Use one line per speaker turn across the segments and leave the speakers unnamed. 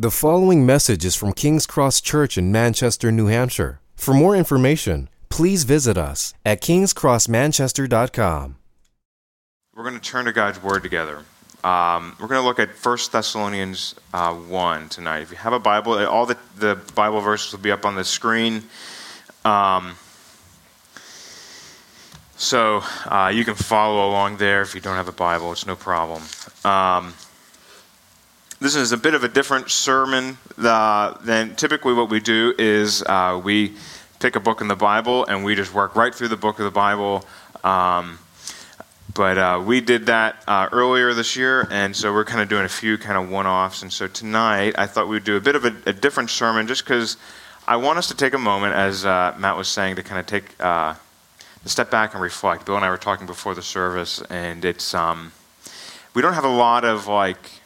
The following message is from King's Cross Church in Manchester, New Hampshire. For more information, please visit us at kingscrossmanchester.com.
We're going to turn to God's Word together. Um, we're going to look at 1 Thessalonians uh, 1 tonight. If you have a Bible, all the, the Bible verses will be up on the screen. Um, so uh, you can follow along there if you don't have a Bible, it's no problem. Um, this is a bit of a different sermon uh, than typically what we do is uh, we pick a book in the Bible and we just work right through the book of the Bible. Um, but uh, we did that uh, earlier this year, and so we're kind of doing a few kind of one-offs. And so tonight, I thought we'd do a bit of a, a different sermon, just because I want us to take a moment, as uh, Matt was saying, to kind of take uh, to step back and reflect. Bill and I were talking before the service, and it's um, we don't have a lot of like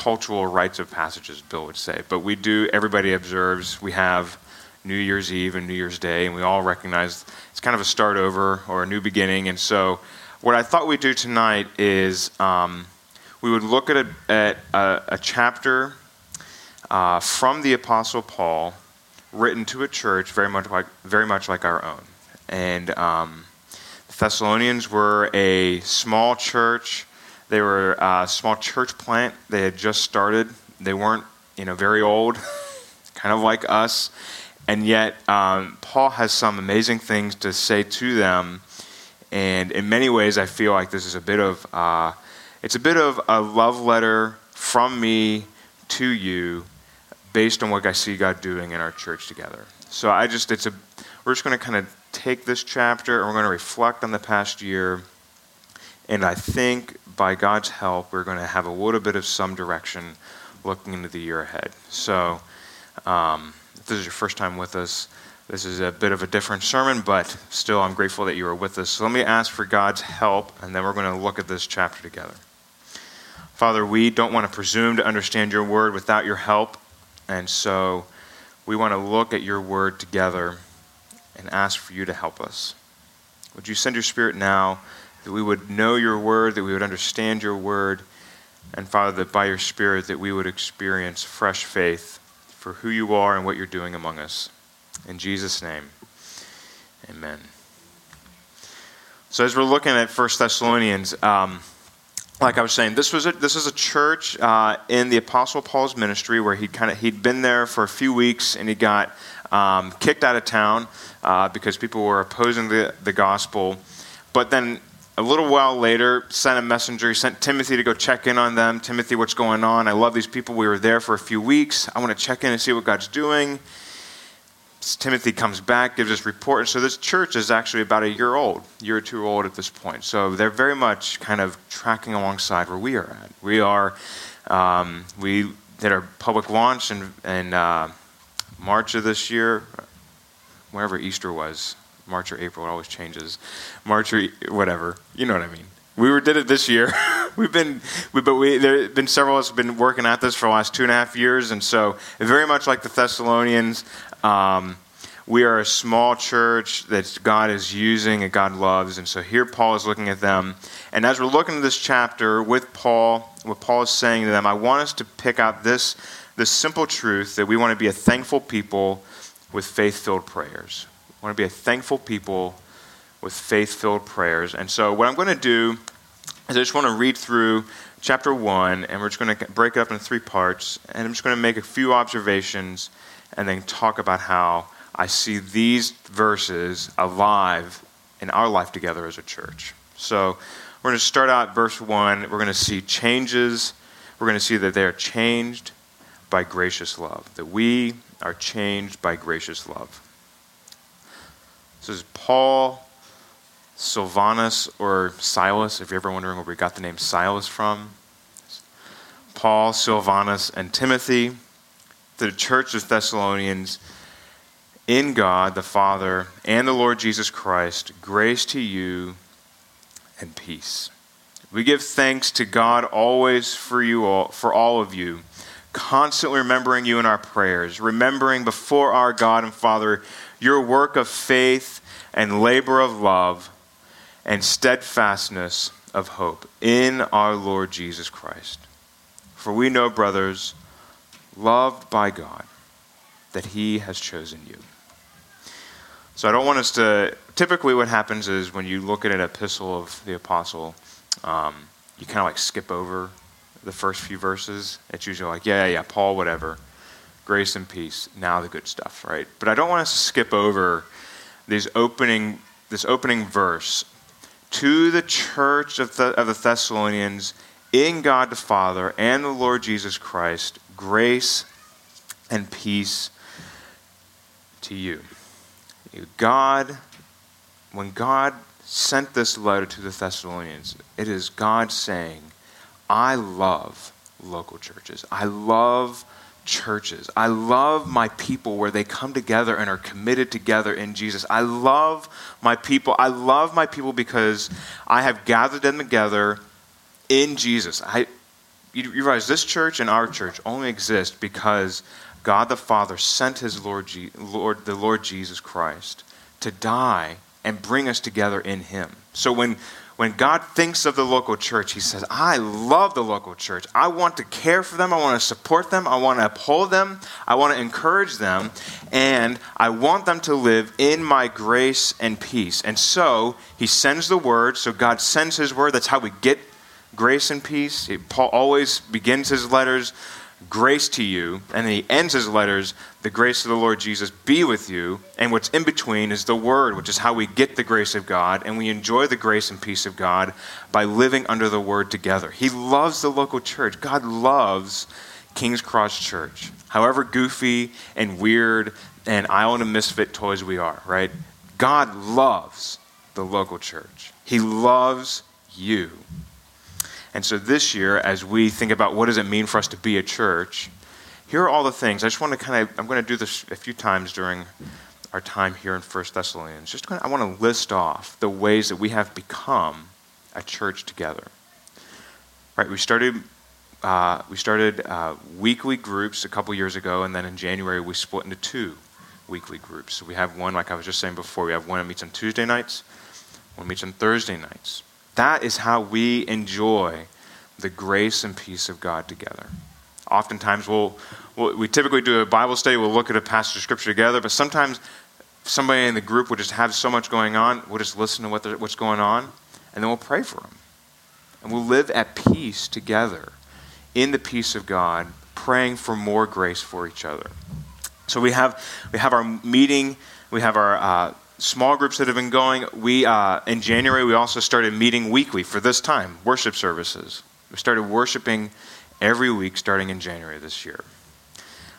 cultural rites of passages, Bill would say. But we do, everybody observes, we have New Year's Eve and New Year's Day, and we all recognize it's kind of a start over or a new beginning. And so, what I thought we'd do tonight is um, we would look at a, at a, a chapter uh, from the Apostle Paul written to a church very much like, very much like our own. And um, the Thessalonians were a small church they were a small church plant. They had just started. They weren't, you know, very old, kind of like us. And yet, um, Paul has some amazing things to say to them. And in many ways, I feel like this is a bit of, uh, it's a bit of a love letter from me to you based on what I see God doing in our church together. So I just, it's a, we're just going to kind of take this chapter and we're going to reflect on the past year. And I think by God's help, we're going to have a little bit of some direction looking into the year ahead. So, um, if this is your first time with us, this is a bit of a different sermon, but still, I'm grateful that you are with us. So, let me ask for God's help, and then we're going to look at this chapter together. Father, we don't want to presume to understand your word without your help, and so we want to look at your word together and ask for you to help us. Would you send your spirit now? That we would know your word, that we would understand your word, and Father, that by your Spirit that we would experience fresh faith for who you are and what you're doing among us. In Jesus' name, amen. So as we're looking at 1 Thessalonians, um, like I was saying, this was a, this is a church uh, in the Apostle Paul's ministry where he kind of he'd been there for a few weeks and he got um, kicked out of town uh, because people were opposing the, the gospel. But then a little while later, sent a messenger. He sent Timothy to go check in on them. Timothy, what's going on? I love these people. We were there for a few weeks. I want to check in and see what God's doing. Timothy comes back, gives us report. So this church is actually about a year old, year or two old at this point. So they're very much kind of tracking alongside where we are at. We are, um, we did our public launch in, in uh, March of this year, wherever Easter was. March or April. It always changes. March or whatever. You know what I mean. We were, did it this year. We've been, we, but we, there have been several of us have been working at this for the last two and a half years, and so very much like the Thessalonians, um, we are a small church that God is using and God loves, and so here Paul is looking at them, and as we're looking at this chapter with Paul, what Paul is saying to them, I want us to pick out this this simple truth that we want to be a thankful people with faith-filled prayers. I want to be a thankful people with faith filled prayers. And so, what I'm going to do is I just want to read through chapter 1, and we're just going to break it up into three parts. And I'm just going to make a few observations and then talk about how I see these verses alive in our life together as a church. So, we're going to start out verse 1. We're going to see changes. We're going to see that they are changed by gracious love, that we are changed by gracious love. This is Paul, Silvanus, or Silas, if you're ever wondering where we got the name Silas from. Paul, Silvanus, and Timothy, to the church of Thessalonians, in God the Father and the Lord Jesus Christ, grace to you and peace. We give thanks to God always for you all, for all of you, constantly remembering you in our prayers, remembering before our God and Father your work of faith and labor of love and steadfastness of hope in our Lord Jesus Christ. For we know, brothers, loved by God, that He has chosen you. So I don't want us to. Typically, what happens is when you look at an epistle of the apostle, um, you kind of like skip over the first few verses. It's usually like, yeah, yeah, yeah, Paul, whatever. Grace and peace. Now the good stuff, right? But I don't want to skip over these opening, this opening verse. To the church of the, of the Thessalonians, in God the Father and the Lord Jesus Christ, grace and peace to you. God, when God sent this letter to the Thessalonians, it is God saying, I love local churches. I love churches. I love my people where they come together and are committed together in Jesus. I love my people. I love my people because I have gathered them together in Jesus. I, you, realize this church and our church only exist because God the Father sent his Lord, Lord, the Lord Jesus Christ to die and bring us together in him. So when when God thinks of the local church, He says, I love the local church. I want to care for them. I want to support them. I want to uphold them. I want to encourage them. And I want them to live in my grace and peace. And so He sends the word. So God sends His word. That's how we get grace and peace. Paul always begins his letters grace to you. And he ends his letters, the grace of the Lord Jesus be with you. And what's in between is the word, which is how we get the grace of God. And we enjoy the grace and peace of God by living under the word together. He loves the local church. God loves King's Cross Church. However goofy and weird and island of misfit toys we are, right? God loves the local church. He loves you. And so this year, as we think about what does it mean for us to be a church, here are all the things. I just want to kind of, I'm going to do this a few times during our time here in First Thessalonians. Just kind of, I want to list off the ways that we have become a church together. Right, we started uh, we started uh, weekly groups a couple years ago, and then in January we split into two weekly groups. So we have one, like I was just saying before, we have one that meets on Tuesday nights, one meets on Thursday nights. That is how we enjoy the grace and peace of God together. Oftentimes, we'll, we'll, we typically do a Bible study, we'll look at a passage of Scripture together, but sometimes somebody in the group will just have so much going on, we'll just listen to what what's going on, and then we'll pray for them. And we'll live at peace together in the peace of God, praying for more grace for each other. So we have, we have our meeting, we have our uh, small groups that have been going. We uh, in January we also started meeting weekly for this time worship services. We started worshiping every week starting in January this year,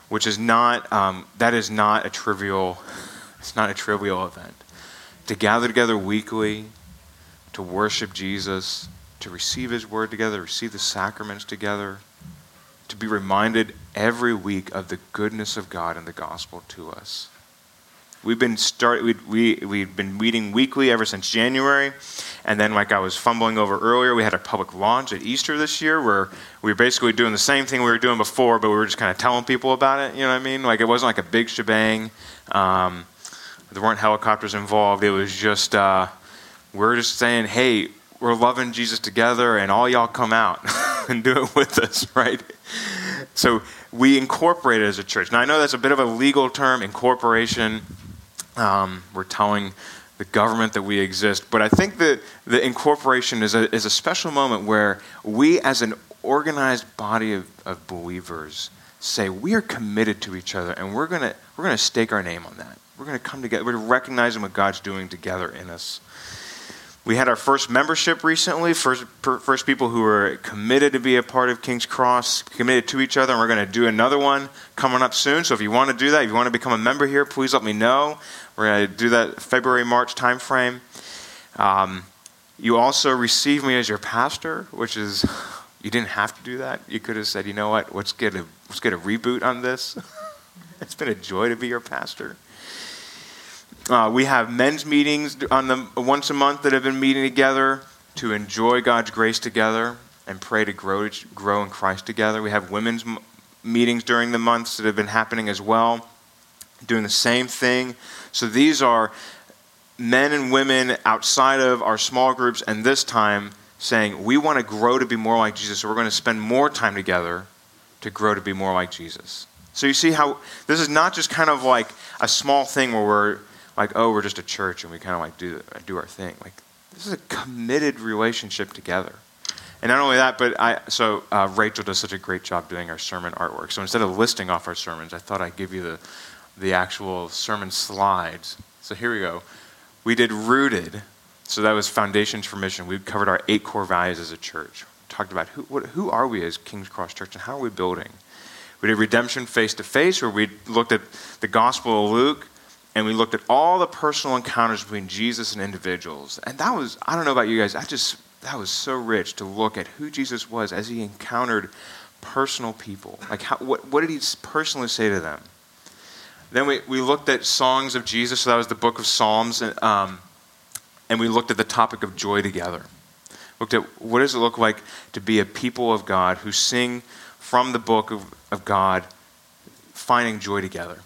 which is not um, that is not a trivial. It's not a trivial event. To gather together weekly, to worship Jesus, to receive His Word together, receive the sacraments together, to be reminded every week of the goodness of God and the gospel to us. We've been start we we we've been meeting weekly ever since January, and then like I was fumbling over earlier, we had a public launch at Easter this year where we were basically doing the same thing we were doing before, but we were just kind of telling people about it. You know what I mean? Like it wasn't like a big shebang. Um, there weren't helicopters involved. It was just uh, we're just saying, hey, we're loving Jesus together, and all y'all come out and do it with us, right? So we incorporate it as a church. Now I know that's a bit of a legal term, incorporation. Um, we're telling the government that we exist. But I think that the incorporation is a, is a special moment where we, as an organized body of, of believers, say we are committed to each other and we're going we're gonna stake our name on that. We're going to come together. We're recognizing what God's doing together in us. We had our first membership recently, first, first people who were committed to be a part of King's Cross, committed to each other, and we're going to do another one coming up soon. So if you want to do that, if you want to become a member here, please let me know. We're going to do that February, March timeframe. Um, you also receive me as your pastor, which is, you didn't have to do that. You could have said, you know what, let's get a, let's get a reboot on this. it's been a joy to be your pastor. Uh, we have men's meetings on the, once a month that have been meeting together to enjoy God's grace together and pray to grow, grow in Christ together. We have women's m- meetings during the months that have been happening as well, doing the same thing. So these are men and women outside of our small groups, and this time saying, We want to grow to be more like Jesus, so we're going to spend more time together to grow to be more like Jesus. So you see how this is not just kind of like a small thing where we're like, oh, we're just a church and we kind of like do, do our thing. Like, this is a committed relationship together. And not only that, but I, so uh, Rachel does such a great job doing our sermon artwork. So instead of listing off our sermons, I thought I'd give you the, the actual sermon slides. So here we go. We did Rooted. So that was Foundations for Mission. We covered our eight core values as a church. Talked about who, what, who are we as King's Cross Church and how are we building. We did Redemption Face to Face, where we looked at the Gospel of Luke and we looked at all the personal encounters between Jesus and individuals. And that was, I don't know about you guys, I just, that was so rich to look at who Jesus was as he encountered personal people. Like, how, what, what did he personally say to them? Then we, we looked at songs of Jesus, so that was the book of Psalms, and, um, and we looked at the topic of joy together. Looked at what does it look like to be a people of God who sing from the book of, of God, finding joy together.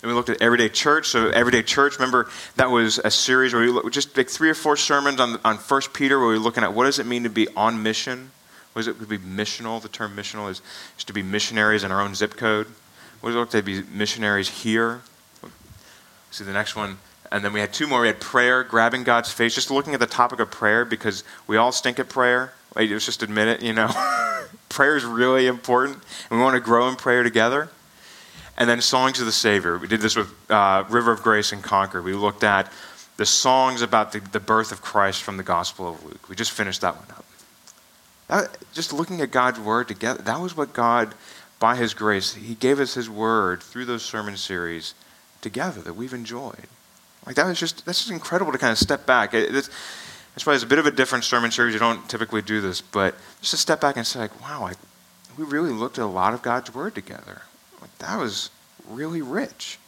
And we looked at Everyday Church. So, Everyday Church, remember, that was a series where we looked, just like three or four sermons on, on 1 Peter, where we were looking at what does it mean to be on mission? What does it to be missional? The term missional is, is to be missionaries in our own zip code. What does it look to be missionaries here? See the next one. And then we had two more. We had prayer, grabbing God's face, just looking at the topic of prayer because we all stink at prayer. Like, let's just admit it, you know. prayer is really important, and we want to grow in prayer together. And then Songs of the Savior. We did this with uh, River of Grace and Concord. We looked at the songs about the, the birth of Christ from the Gospel of Luke. We just finished that one up. That, just looking at God's Word together, that was what God, by His grace, He gave us His Word through those sermon series together that we've enjoyed. Like that was just, that's just incredible to kind of step back. It, it's, that's why it's a bit of a different sermon series. You don't typically do this, but just to step back and say, like, wow, like, we really looked at a lot of God's Word together. Like, that was really rich.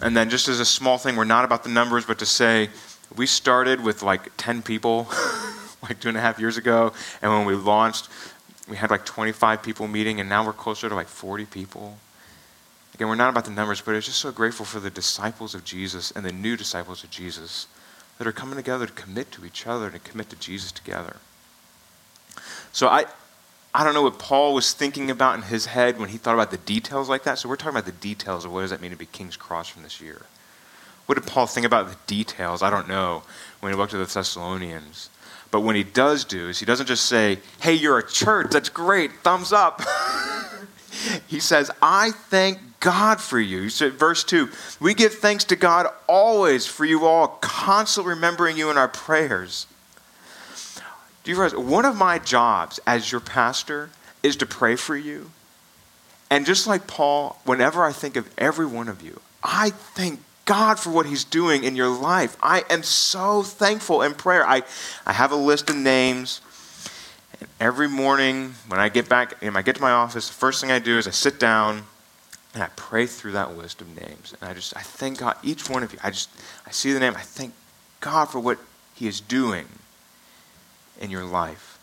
And then, just as a small thing, we're not about the numbers, but to say we started with like 10 people like two and a half years ago. And when we launched, we had like 25 people meeting, and now we're closer to like 40 people. Again, we're not about the numbers, but it's just so grateful for the disciples of Jesus and the new disciples of Jesus that are coming together to commit to each other and to commit to Jesus together. So I, I don't know what Paul was thinking about in his head when he thought about the details like that. So we're talking about the details of what does that mean to be King's Cross from this year. What did Paul think about the details? I don't know when he looked at the Thessalonians. But when he does do is he doesn't just say, hey, you're a church, that's great, thumbs up. he says, I thank God for you. So verse 2 We give thanks to God always for you all, constantly remembering you in our prayers. Do you realize one of my jobs as your pastor is to pray for you? And just like Paul, whenever I think of every one of you, I thank God for what He's doing in your life. I am so thankful in prayer. I, I have a list of names. And every morning when I get back, when I get to my office, the first thing I do is I sit down and I pray through that list of names. And I just, I thank God, each one of you, I just, I see the name, I thank God for what He is doing in your life.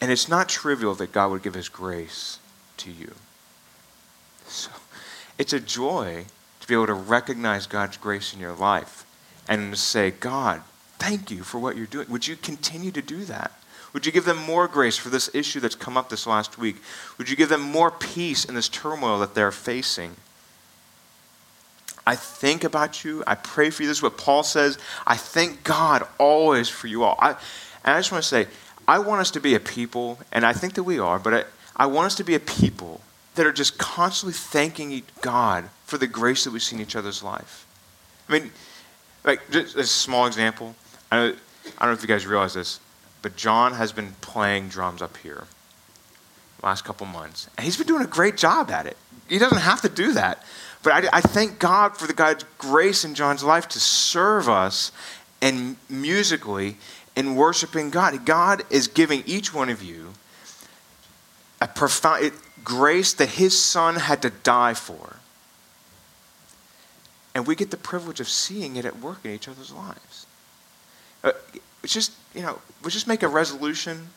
And it's not trivial that God would give His grace to you. So it's a joy to be able to recognize God's grace in your life and to say, God, thank you for what you're doing. Would you continue to do that? Would you give them more grace for this issue that's come up this last week? Would you give them more peace in this turmoil that they're facing? I think about you. I pray for you. This is what Paul says. I thank God always for you all. I, and I just want to say, I want us to be a people, and I think that we are, but I, I want us to be a people that are just constantly thanking God for the grace that we see in each other's life. I mean, like, just a small example. I, know, I don't know if you guys realize this, but John has been playing drums up here last couple months, and he's been doing a great job at it. He doesn't have to do that. But I, I thank God for the God's grace in John's life to serve us and musically in worshiping God. God is giving each one of you a profound grace that his son had to die for. And we get the privilege of seeing it at work in each other's lives. Uh, it's just, you know, we just make a resolution.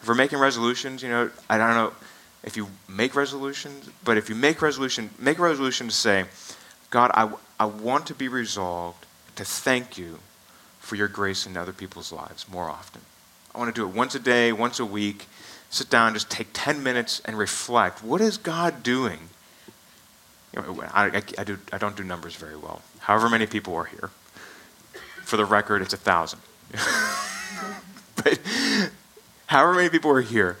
If we're making resolutions, you know, I don't know if you make resolutions, but if you make resolution, make a resolution to say, God, I, I want to be resolved to thank you for your grace in other people's lives more often. I want to do it once a day, once a week, sit down, just take 10 minutes and reflect. What is God doing? You know, I, I, I, do, I don't do numbers very well. However many people are here. For the record, it's a thousand. but however many people are here,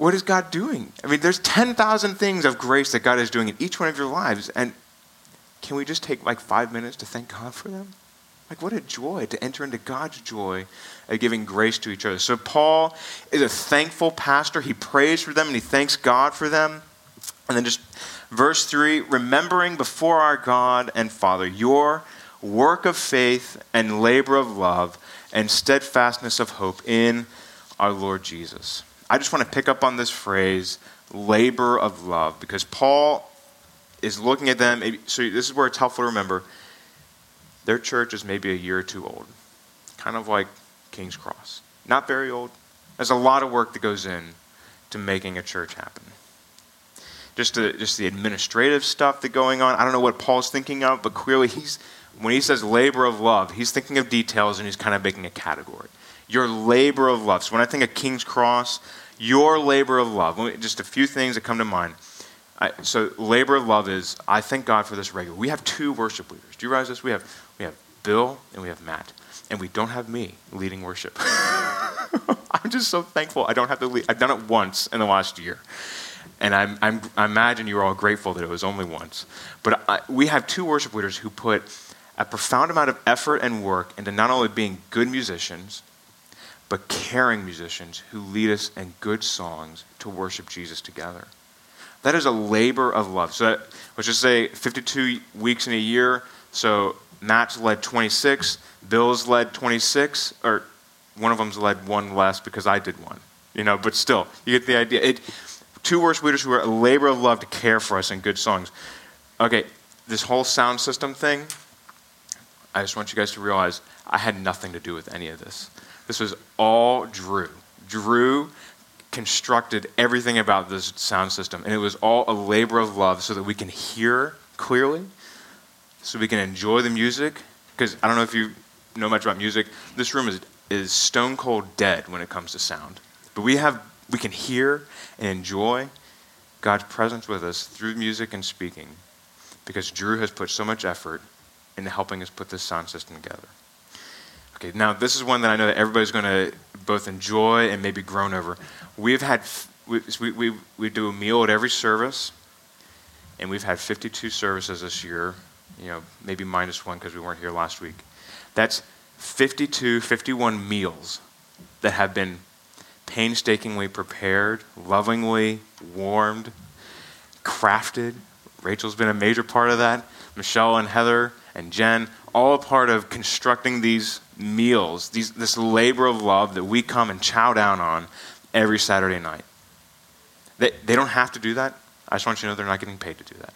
what is God doing? I mean, there's 10,000 things of grace that God is doing in each one of your lives. And can we just take like five minutes to thank God for them? Like, what a joy to enter into God's joy of giving grace to each other. So, Paul is a thankful pastor. He prays for them and he thanks God for them. And then, just verse 3 remembering before our God and Father your work of faith and labor of love and steadfastness of hope in our Lord Jesus. I just want to pick up on this phrase, labor of love, because Paul is looking at them. So, this is where it's helpful to remember their church is maybe a year or two old, kind of like King's Cross. Not very old. There's a lot of work that goes in to making a church happen. Just, the, just the administrative stuff that's going on. I don't know what Paul's thinking of, but clearly he's, when he says labor of love, he's thinking of details and he's kind of making a category. Your labor of love. So when I think of King's Cross, your labor of love, just a few things that come to mind. I, so labor of love is I thank God for this regular. We have two worship leaders. Do you realize this? We have we have Bill and we have Matt, and we don't have me leading worship. I'm just so thankful I don't have to lead. I've done it once in the last year, and I'm, I'm, i imagine you're all grateful that it was only once. But I, we have two worship leaders who put a profound amount of effort and work into not only being good musicians, but caring musicians who lead us in good songs to worship Jesus together. That is a labor of love. So that, let's just say 52 weeks in a year. So Matt's led 26, Bill's led 26, or one of them's led one less because I did one. You know, but still, you get the idea. It, two worship leaders who are a labor of love to care for us in good songs. Okay, this whole sound system thing, I just want you guys to realize I had nothing to do with any of this. This was all Drew. Drew constructed everything about this sound system, and it was all a labor of love so that we can hear clearly, so we can enjoy the music. Because I don't know if you know much about music, this room is, is stone cold dead when it comes to sound. But we have we can hear and enjoy God's presence with us through music and speaking because Drew has put so much effort into helping us put this sound system together. Okay, now this is one that I know that everybody's going to both enjoy and maybe groan over. We've had, we, we, we do a meal at every service, and we've had 52 services this year, you know, maybe minus one because we weren't here last week. That's 52, 51 meals that have been painstakingly prepared, lovingly warmed, crafted. Rachel's been a major part of that. Michelle and Heather and Jen, all a part of constructing these meals, these, this labor of love that we come and chow down on every Saturday night. They, they don't have to do that. I just want you to know they're not getting paid to do that.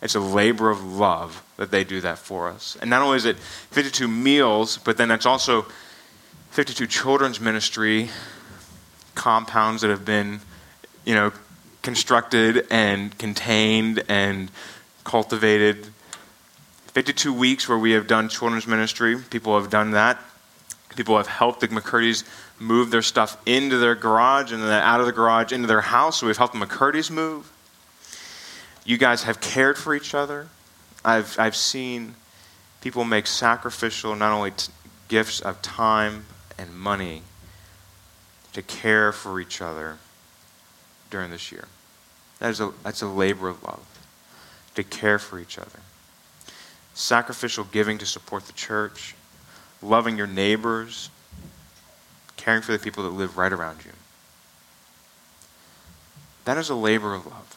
It's a labor of love that they do that for us. And not only is it 52 meals, but then it's also 52 children's ministry compounds that have been, you know, constructed and contained and cultivated. 52 weeks where we have done children's ministry. People have done that. People have helped the McCurdy's move their stuff into their garage and then out of the garage into their house. So we've helped the McCurdy's move. You guys have cared for each other. I've, I've seen people make sacrificial, not only t- gifts of time and money, to care for each other during this year. That is a, that's a labor of love, to care for each other. Sacrificial giving to support the church, loving your neighbors, caring for the people that live right around you. That is a labor of love.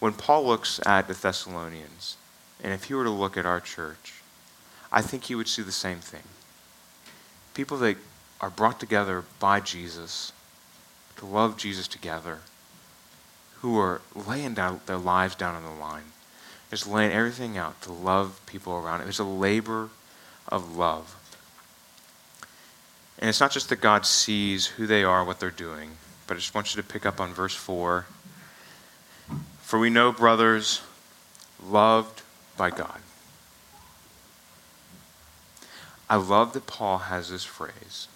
When Paul looks at the Thessalonians, and if he were to look at our church, I think he would see the same thing. People that are brought together by Jesus to love Jesus together, who are laying down their lives down on the line, just laying everything out to love people around it. There's a labor of love. And it's not just that God sees who they are, what they're doing, but I just want you to pick up on verse 4. For we know, brothers, loved by God. I love that Paul has this phrase.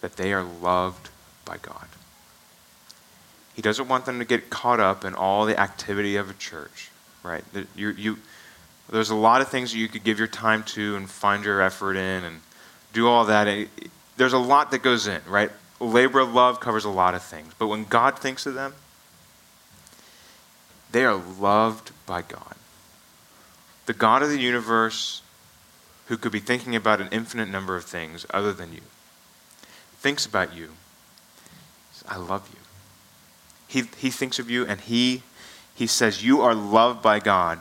that they are loved by God. He doesn't want them to get caught up in all the activity of a church, right? You, you, there's a lot of things that you could give your time to and find your effort in and do all that. There's a lot that goes in, right? Labor of love covers a lot of things. But when God thinks of them, they are loved by God. The God of the universe, who could be thinking about an infinite number of things other than you, thinks about you. I love you. He, he thinks of you and he, he says, You are loved by God.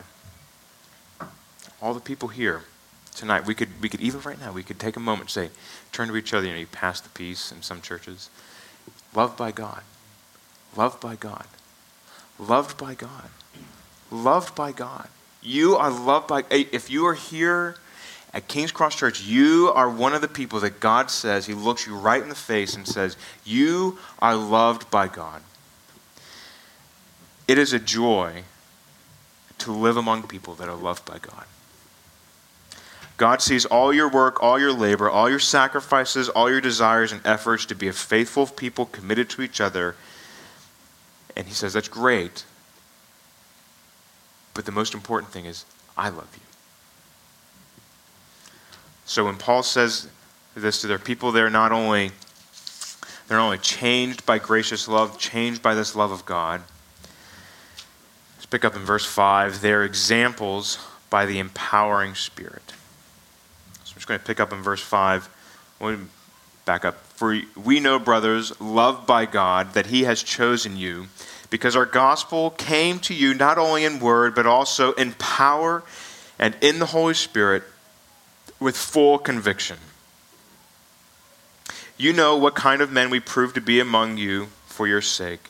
All the people here tonight, we could, we could, even right now, we could take a moment and say, turn to each other, know, you pass the peace in some churches. Loved by God. Loved by God. Loved by God. Loved by God. You are loved by, if you are here at King's Cross Church, you are one of the people that God says, He looks you right in the face and says, You are loved by God. It is a joy to live among people that are loved by God. God sees all your work, all your labor, all your sacrifices, all your desires and efforts to be a faithful people committed to each other. And He says, That's great. But the most important thing is, I love you. So when Paul says this to their people, they're not only they're not only changed by gracious love, changed by this love of God. Pick up in verse 5. They're examples by the empowering Spirit So I'm just going to pick up in verse 5. We'll back up. For we know, brothers, loved by God, that He has chosen you, because our gospel came to you not only in word, but also in power and in the Holy Spirit with full conviction. You know what kind of men we proved to be among you for your sake,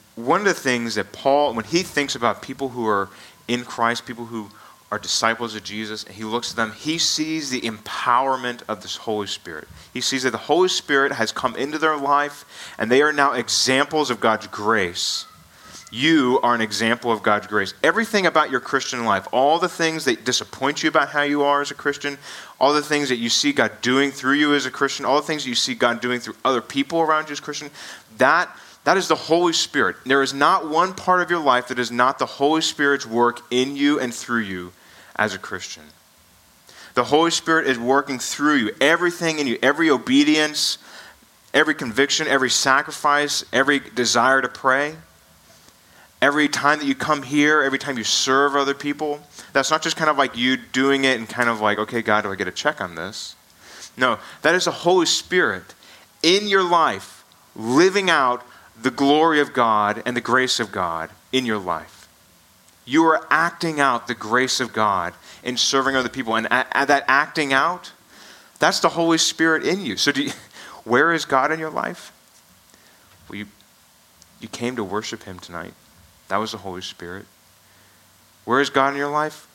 one of the things that Paul, when he thinks about people who are in Christ, people who are disciples of Jesus, and he looks at them, he sees the empowerment of this Holy Spirit. He sees that the Holy Spirit has come into their life, and they are now examples of God's grace. You are an example of God's grace. Everything about your Christian life, all the things that disappoint you about how you are as a Christian, all the things that you see God doing through you as a Christian, all the things that you see God doing through other people around you as a Christian, that that is the Holy Spirit. There is not one part of your life that is not the Holy Spirit's work in you and through you as a Christian. The Holy Spirit is working through you. Everything in you, every obedience, every conviction, every sacrifice, every desire to pray, every time that you come here, every time you serve other people, that's not just kind of like you doing it and kind of like, okay, God, do I get a check on this? No, that is the Holy Spirit in your life living out the glory of God and the grace of God in your life. You are acting out the grace of God in serving other people. And that acting out, that's the Holy Spirit in you. So, you, where is God in your life? Well, you, you came to worship Him tonight. That was the Holy Spirit. Where is God in your life?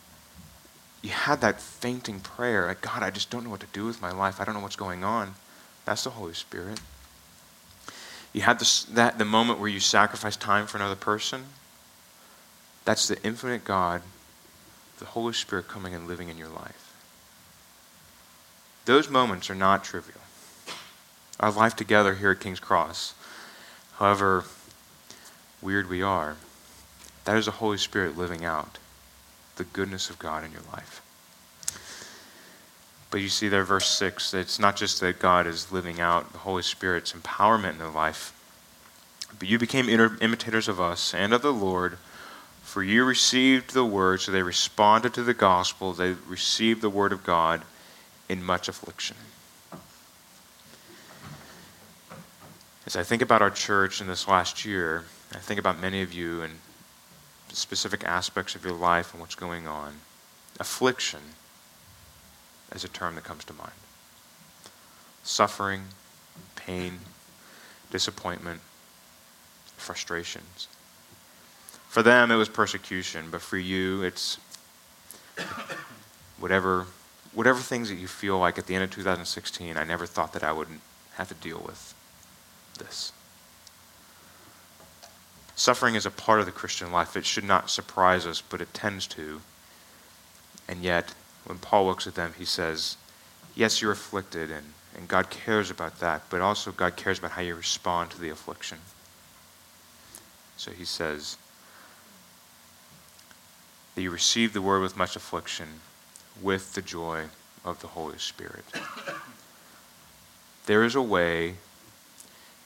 You had that fainting prayer like, God, I just don't know what to do with my life. I don't know what's going on. That's the Holy Spirit. You had this, that, the moment where you sacrifice time for another person. That's the infinite God, the Holy Spirit coming and living in your life. Those moments are not trivial. Our life together here at King's Cross, however weird we are, that is the Holy Spirit living out the goodness of God in your life. But you see there, verse 6, it's not just that God is living out the Holy Spirit's empowerment in their life, but you became imitators of us and of the Lord for you received the word, so they responded to the gospel. They received the word of God in much affliction. As I think about our church in this last year, I think about many of you and specific aspects of your life and what's going on. Affliction is a term that comes to mind. Suffering, pain, disappointment, frustrations. For them, it was persecution, but for you, it's whatever, whatever things that you feel like at the end of 2016, I never thought that I would have to deal with this. Suffering is a part of the Christian life. It should not surprise us, but it tends to. And yet, when Paul looks at them, he says, Yes, you're afflicted, and, and God cares about that, but also God cares about how you respond to the affliction. So he says, that you receive the word with much affliction with the joy of the Holy Spirit. There is a way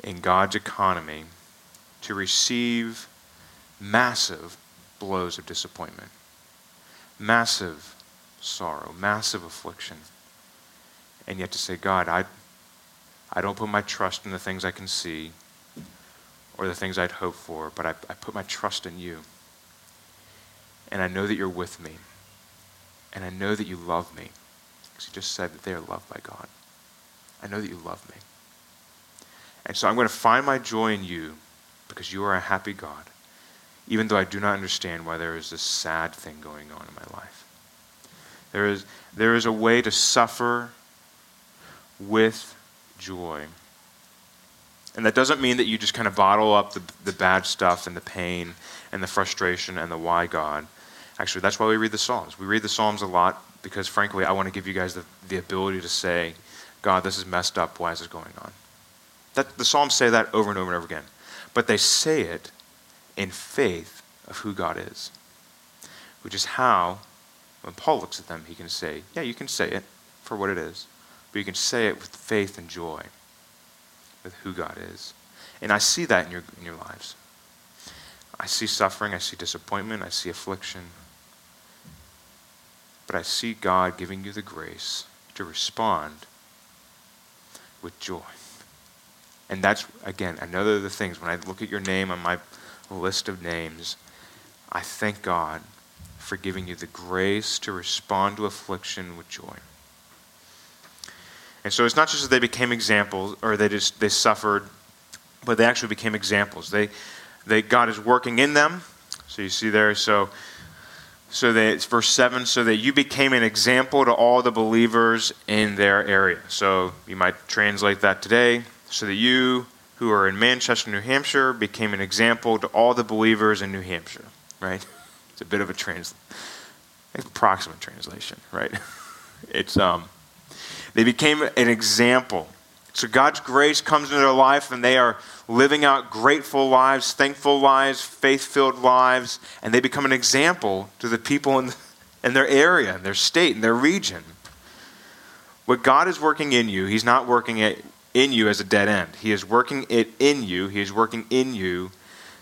in God's economy to receive massive blows of disappointment, massive sorrow, massive affliction, and yet to say, God, I, I don't put my trust in the things I can see or the things I'd hope for, but I, I put my trust in you. And I know that you're with me. And I know that you love me. Because you just said that they are loved by God. I know that you love me. And so I'm going to find my joy in you because you are a happy God, even though I do not understand why there is this sad thing going on in my life. There is, there is a way to suffer with joy. And that doesn't mean that you just kind of bottle up the, the bad stuff and the pain and the frustration and the why God. Actually, that's why we read the Psalms. We read the Psalms a lot because, frankly, I want to give you guys the, the ability to say, God, this is messed up. Why is this going on? That, the Psalms say that over and over and over again. But they say it in faith of who God is, which is how, when Paul looks at them, he can say, Yeah, you can say it for what it is, but you can say it with faith and joy with who God is. And I see that in your, in your lives. I see suffering, I see disappointment, I see affliction, but I see God giving you the grace to respond with joy. And that's, again, another of the things. When I look at your name on my list of names, I thank God for giving you the grace to respond to affliction with joy. And so it's not just that they became examples or they just they suffered, but they actually became examples. They, they God is working in them. So you see there, so so that it's verse 7 so that you became an example to all the believers in their area so you might translate that today so that you who are in manchester new hampshire became an example to all the believers in new hampshire right it's a bit of a trans approximate translation right it's um they became an example so God's grace comes into their life and they are living out grateful lives, thankful lives, faith filled lives, and they become an example to the people in, in their area, in their state, in their region. What God is working in you, He's not working it in you as a dead end. He is working it in you. He is working in you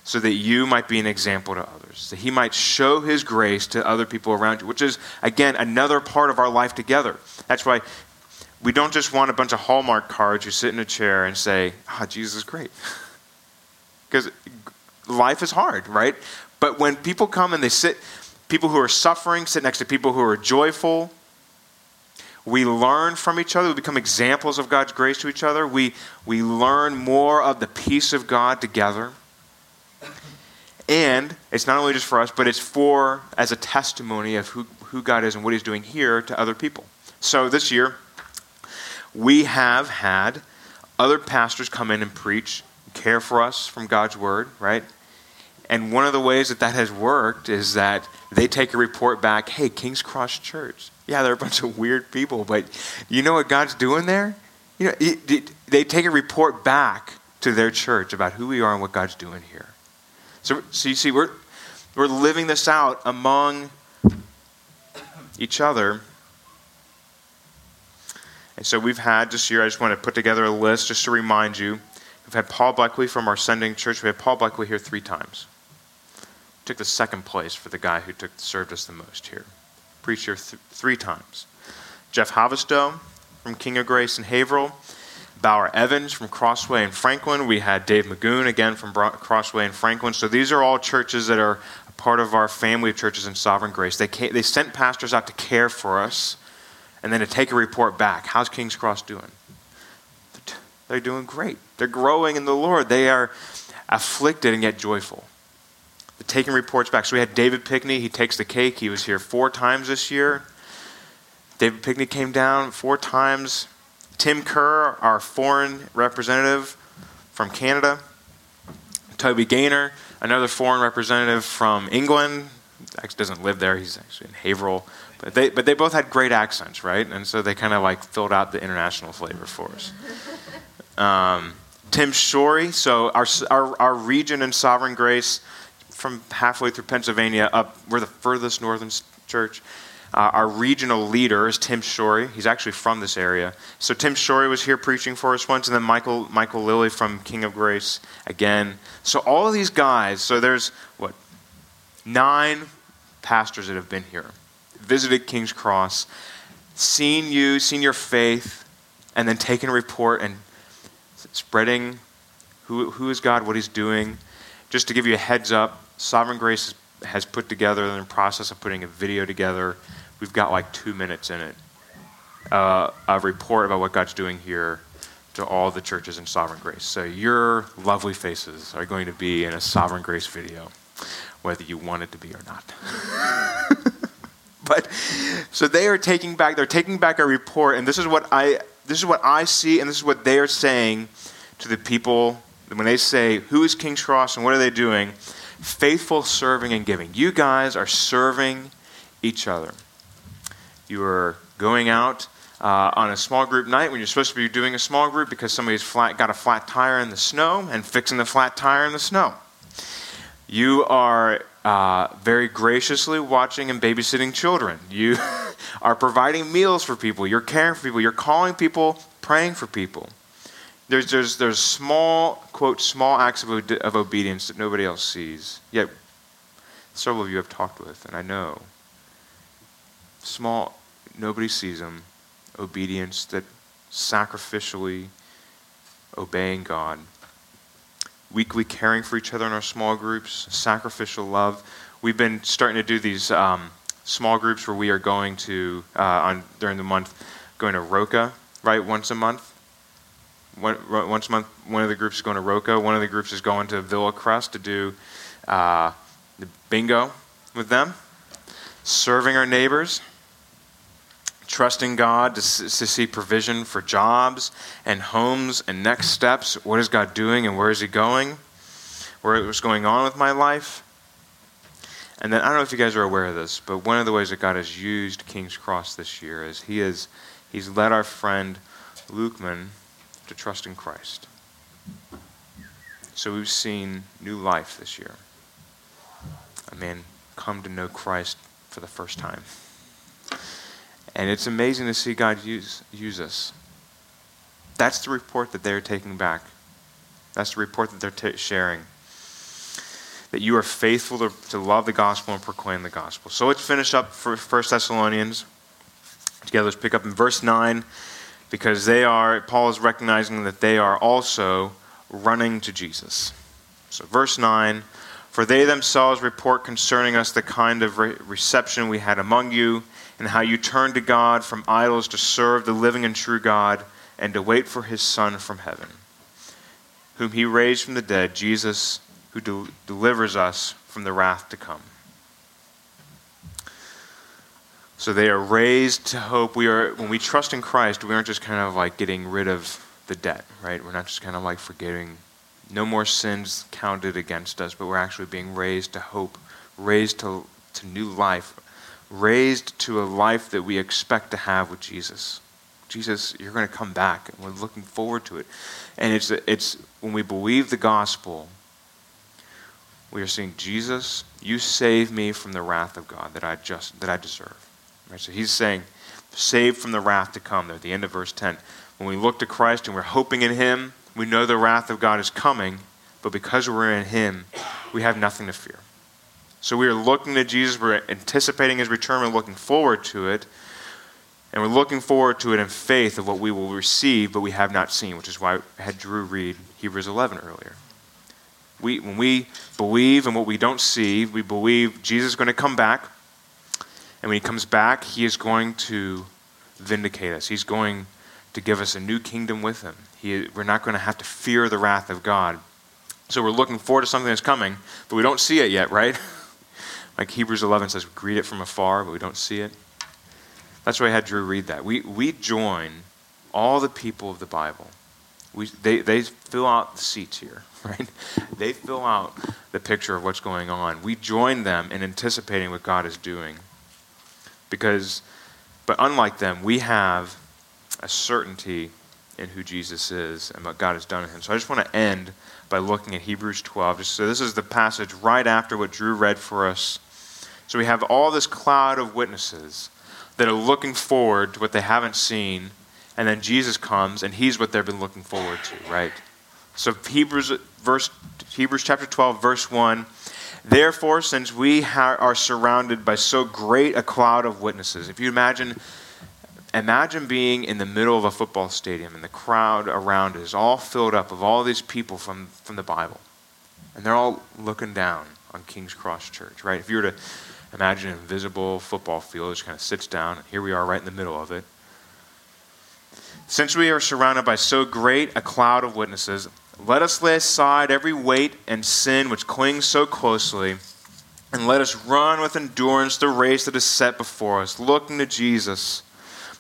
so that you might be an example to others, that He might show His grace to other people around you, which is, again, another part of our life together. That's why we don't just want a bunch of Hallmark cards you sit in a chair and say, ah, oh, Jesus is great. Because life is hard, right? But when people come and they sit, people who are suffering sit next to people who are joyful, we learn from each other. We become examples of God's grace to each other. We, we learn more of the peace of God together. And it's not only just for us, but it's for as a testimony of who, who God is and what He's doing here to other people. So this year, we have had other pastors come in and preach, care for us from God's word, right? And one of the ways that that has worked is that they take a report back hey, King's Cross Church. Yeah, they're a bunch of weird people, but you know what God's doing there? You know, it, it, they take a report back to their church about who we are and what God's doing here. So, so you see, we're, we're living this out among each other and so we've had this year, I just want to put together a list just to remind you. We've had Paul Buckley from our sending church. We had Paul Buckley here three times. Took the second place for the guy who took, served us the most here. Preached here th- three times. Jeff Havistow from King of Grace in Haverhill. Bauer Evans from Crossway in Franklin. We had Dave Magoon again from Crossway in Franklin. So these are all churches that are part of our family of churches in Sovereign Grace. They, they sent pastors out to care for us and then to take a report back. How's King's Cross doing? They're doing great. They're growing in the Lord. They are afflicted and yet joyful. The taking reports back. So we had David Pickney. He takes the cake. He was here four times this year. David Pickney came down four times. Tim Kerr, our foreign representative from Canada. Toby Gaynor, another foreign representative from England. Actually doesn't live there. He's actually in Haverhill. But they, but they both had great accents, right? And so they kind of like filled out the international flavor for us. Um, Tim Shorey, so our, our, our region in Sovereign Grace, from halfway through Pennsylvania up, we're the furthest northern church. Uh, our regional leader is Tim Shorey. He's actually from this area. So Tim Shorey was here preaching for us once, and then Michael Michael Lilly from King of Grace again. So all of these guys. So there's what nine pastors that have been here, visited King's Cross, seen you, seen your faith, and then taken a report and spreading who, who is God, what He's doing. Just to give you a heads up, Sovereign Grace has put together, in the process of putting a video together We've got like two minutes in it. Uh, a report about what God's doing here to all the churches in Sovereign Grace. So your lovely faces are going to be in a Sovereign Grace video, whether you want it to be or not. but so they are taking back. They're taking back a report, and this is what I this is what I see, and this is what they are saying to the people when they say, "Who is King's Cross and what are they doing?" Faithful serving and giving. You guys are serving each other you are going out uh, on a small group night when you're supposed to be doing a small group because somebody's flat, got a flat tire in the snow and fixing the flat tire in the snow. You are uh, very graciously watching and babysitting children. You are providing meals for people. You're caring for people. You're calling people, praying for people. There's, there's, there's small, quote, small acts of, of obedience that nobody else sees. Yet, several of you have talked with, and I know. Small nobody sees them, obedience, that sacrificially obeying God. Weekly caring for each other in our small groups, sacrificial love. We've been starting to do these um, small groups where we are going to, uh, on during the month, going to Roca, right, once a month. Once a month, one of the groups is going to Roca. One of the groups is going to Villa Crest to do uh, the bingo with them. Serving our neighbors trusting God to, to see provision for jobs and homes and next steps. What is God doing and where is He going? Where what's going on with my life? And then I don't know if you guys are aware of this, but one of the ways that God has used King's Cross this year is He has He's led our friend Lukeman to trust in Christ. So we've seen new life this year. A man come to know Christ for the first time. And it's amazing to see God use, use us. That's the report that they're taking back. That's the report that they're t- sharing. That you are faithful to, to love the gospel and proclaim the gospel. So let's finish up for 1 Thessalonians. Together, let's pick up in verse 9 because they are, Paul is recognizing that they are also running to Jesus. So, verse 9 For they themselves report concerning us the kind of re- reception we had among you and how you turned to God from idols to serve the living and true God and to wait for his Son from heaven, whom he raised from the dead, Jesus, who de- delivers us from the wrath to come. So they are raised to hope. We are when we trust in Christ, we aren't just kind of like getting rid of the debt, right? We're not just kind of like forgetting no more sins counted against us, but we're actually being raised to hope, raised to, to new life, raised to a life that we expect to have with Jesus. Jesus, you're going to come back, and we're looking forward to it. And it's, it's when we believe the gospel, we are saying, Jesus, you save me from the wrath of God that I just that I deserve. Right? So he's saying, saved from the wrath to come. There at the end of verse 10. When we look to Christ and we're hoping in him, we know the wrath of God is coming, but because we're in him, we have nothing to fear. So we are looking to Jesus, we're anticipating his return, we're looking forward to it. And we're looking forward to it in faith of what we will receive, but we have not seen, which is why I had Drew read Hebrews 11 earlier. We, when we believe in what we don't see, we believe Jesus is going to come back. And when he comes back, he is going to vindicate us. He's going to give us a new kingdom with him. He, we're not going to have to fear the wrath of God. So we're looking forward to something that's coming, but we don't see it yet, right? like Hebrews 11 says, we greet it from afar, but we don't see it. That's why I had Drew read that. We, we join all the people of the Bible. We, they, they fill out the seats here, right? They fill out the picture of what's going on. We join them in anticipating what God is doing. Because, but unlike them, we have a certainty in who Jesus is and what God has done in him. So I just want to end by looking at Hebrews 12. So this is the passage right after what Drew read for us. So we have all this cloud of witnesses that are looking forward to what they haven't seen, and then Jesus comes and he's what they've been looking forward to, right? So Hebrews verse Hebrews chapter 12 verse 1 Therefore since we ha- are surrounded by so great a cloud of witnesses if you imagine imagine being in the middle of a football stadium and the crowd around is all filled up of all these people from, from the Bible and they're all looking down on King's Cross Church, right? If you were to imagine an invisible football field, just kind of sits down, and here we are right in the middle of it. Since we are surrounded by so great a cloud of witnesses, let us lay aside every weight and sin which clings so closely, and let us run with endurance the race that is set before us, looking to Jesus,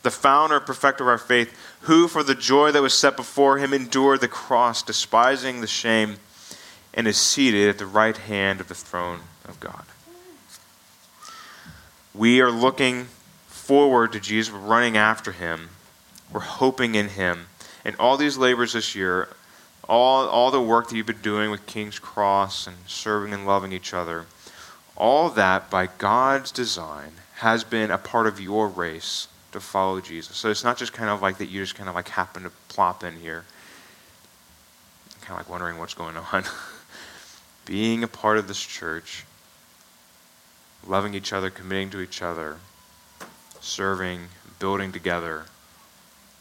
the founder and perfecter of our faith, who for the joy that was set before him endured the cross, despising the shame, and is seated at the right hand of the throne of God. We are looking forward to Jesus, we're running after him we're hoping in Him. And all these labors this year, all, all the work that you've been doing with King's Cross and serving and loving each other, all that by God's design has been a part of your race to follow Jesus. So it's not just kind of like that you just kind of like happen to plop in here, kind of like wondering what's going on. Being a part of this church, loving each other, committing to each other, serving, building together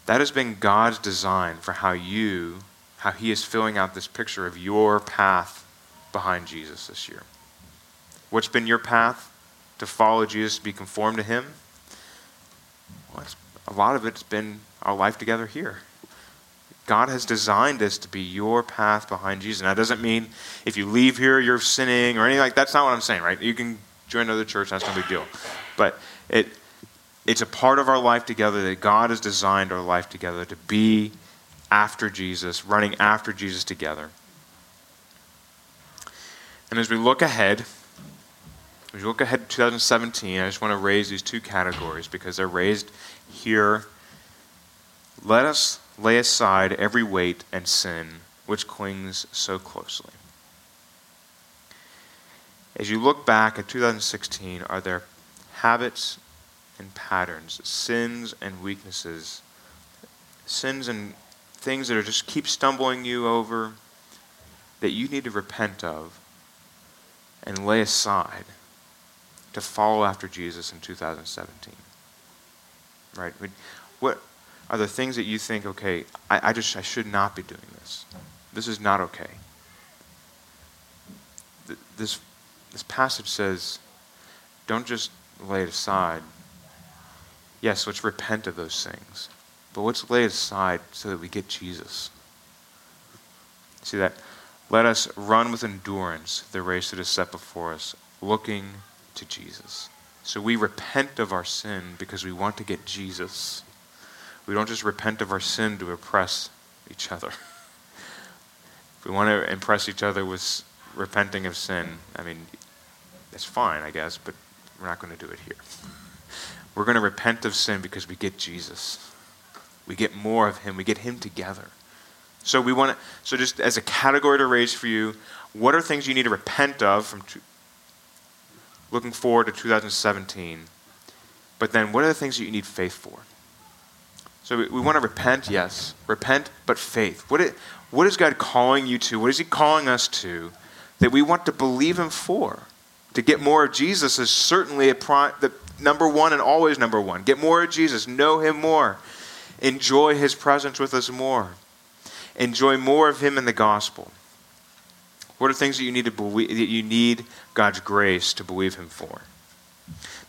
that has been God's design for how you, how He is filling out this picture of your path behind Jesus this year. What's been your path to follow Jesus, to be conformed to Him? Well, a lot of it's been our life together here. God has designed us to be your path behind Jesus. Now, that doesn't mean if you leave here, you're sinning or anything like That's not what I'm saying, right? You can join another church, that's no big deal. But it, it's a part of our life together that God has designed our life together to be after Jesus, running after Jesus together. And as we look ahead, as we look ahead to 2017, I just want to raise these two categories because they're raised here. Let us lay aside every weight and sin which clings so closely. As you look back at 2016, are there habits and patterns, sins and weaknesses, sins and things that are just keep stumbling you over that you need to repent of and lay aside to follow after Jesus in 2017. Right? What are the things that you think, okay, I, I just I should not be doing this. This is not okay. This this passage says, don't just lay it aside, Yes, let's repent of those things. But let's lay it aside so that we get Jesus. See that? Let us run with endurance the race that is set before us, looking to Jesus. So we repent of our sin because we want to get Jesus. We don't just repent of our sin to oppress each other. if we want to impress each other with repenting of sin, I mean, it's fine, I guess, but we're not going to do it here. We're going to repent of sin because we get Jesus. We get more of him. We get him together. So we want to, so just as a category to raise for you, what are things you need to repent of from looking forward to 2017? But then what are the things that you need faith for? So we, we want to repent, yes. Repent, but faith. What, it, what is God calling you to? What is he calling us to that we want to believe him for? To get more of Jesus is certainly a pro, the, number one and always number one. Get more of Jesus, know Him more, enjoy His presence with us more, enjoy more of Him in the gospel. What are things that you need to believe, that you need God's grace to believe Him for?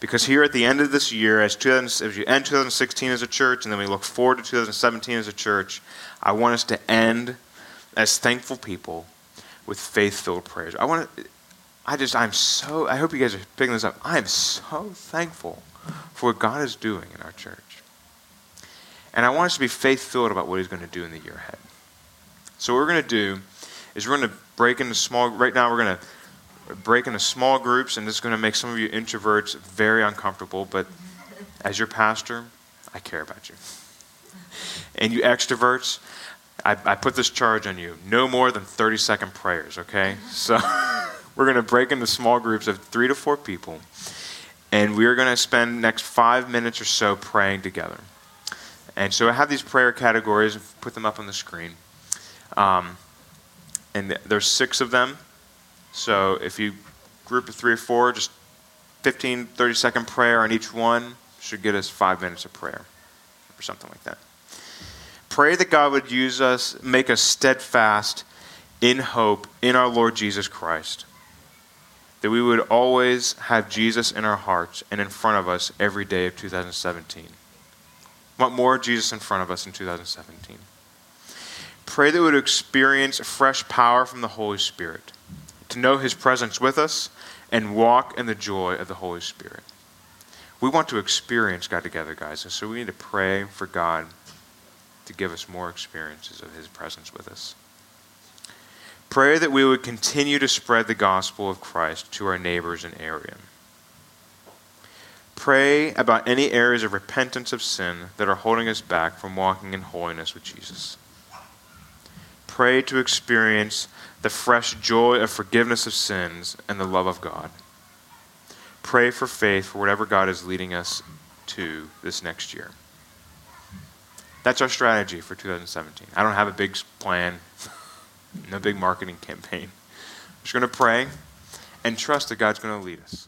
Because here at the end of this year, as, as you end 2016 as a church, and then we look forward to 2017 as a church, I want us to end as thankful people, with faith filled prayers. I want to, I just, I'm so, I hope you guys are picking this up. I am so thankful for what God is doing in our church. And I want us to be faith filled about what He's going to do in the year ahead. So, what we're going to do is we're going to break into small, right now, we're going to break into small groups, and this is going to make some of you introverts very uncomfortable, but as your pastor, I care about you. And you extroverts, I, I put this charge on you no more than 30 second prayers, okay? So we're going to break into small groups of three to four people, and we are going to spend next five minutes or so praying together. And so I have these prayer categories, and put them up on the screen. Um, and there's six of them. So if you group of three or four, just 15, 30 second prayer on each one should get us five minutes of prayer or something like that. Pray that God would use us, make us steadfast in hope in our Lord Jesus Christ. That we would always have Jesus in our hearts and in front of us every day of 2017. Want more Jesus in front of us in 2017. Pray that we would experience fresh power from the Holy Spirit, to know His presence with us, and walk in the joy of the Holy Spirit. We want to experience God together, guys, and so we need to pray for God to give us more experiences of His presence with us. Pray that we would continue to spread the gospel of Christ to our neighbors and area. Pray about any areas of repentance of sin that are holding us back from walking in holiness with Jesus. Pray to experience the fresh joy of forgiveness of sins and the love of God. Pray for faith for whatever God is leading us to this next year. That's our strategy for 2017. I don't have a big plan, no big marketing campaign. We're just going to pray and trust that God's going to lead us.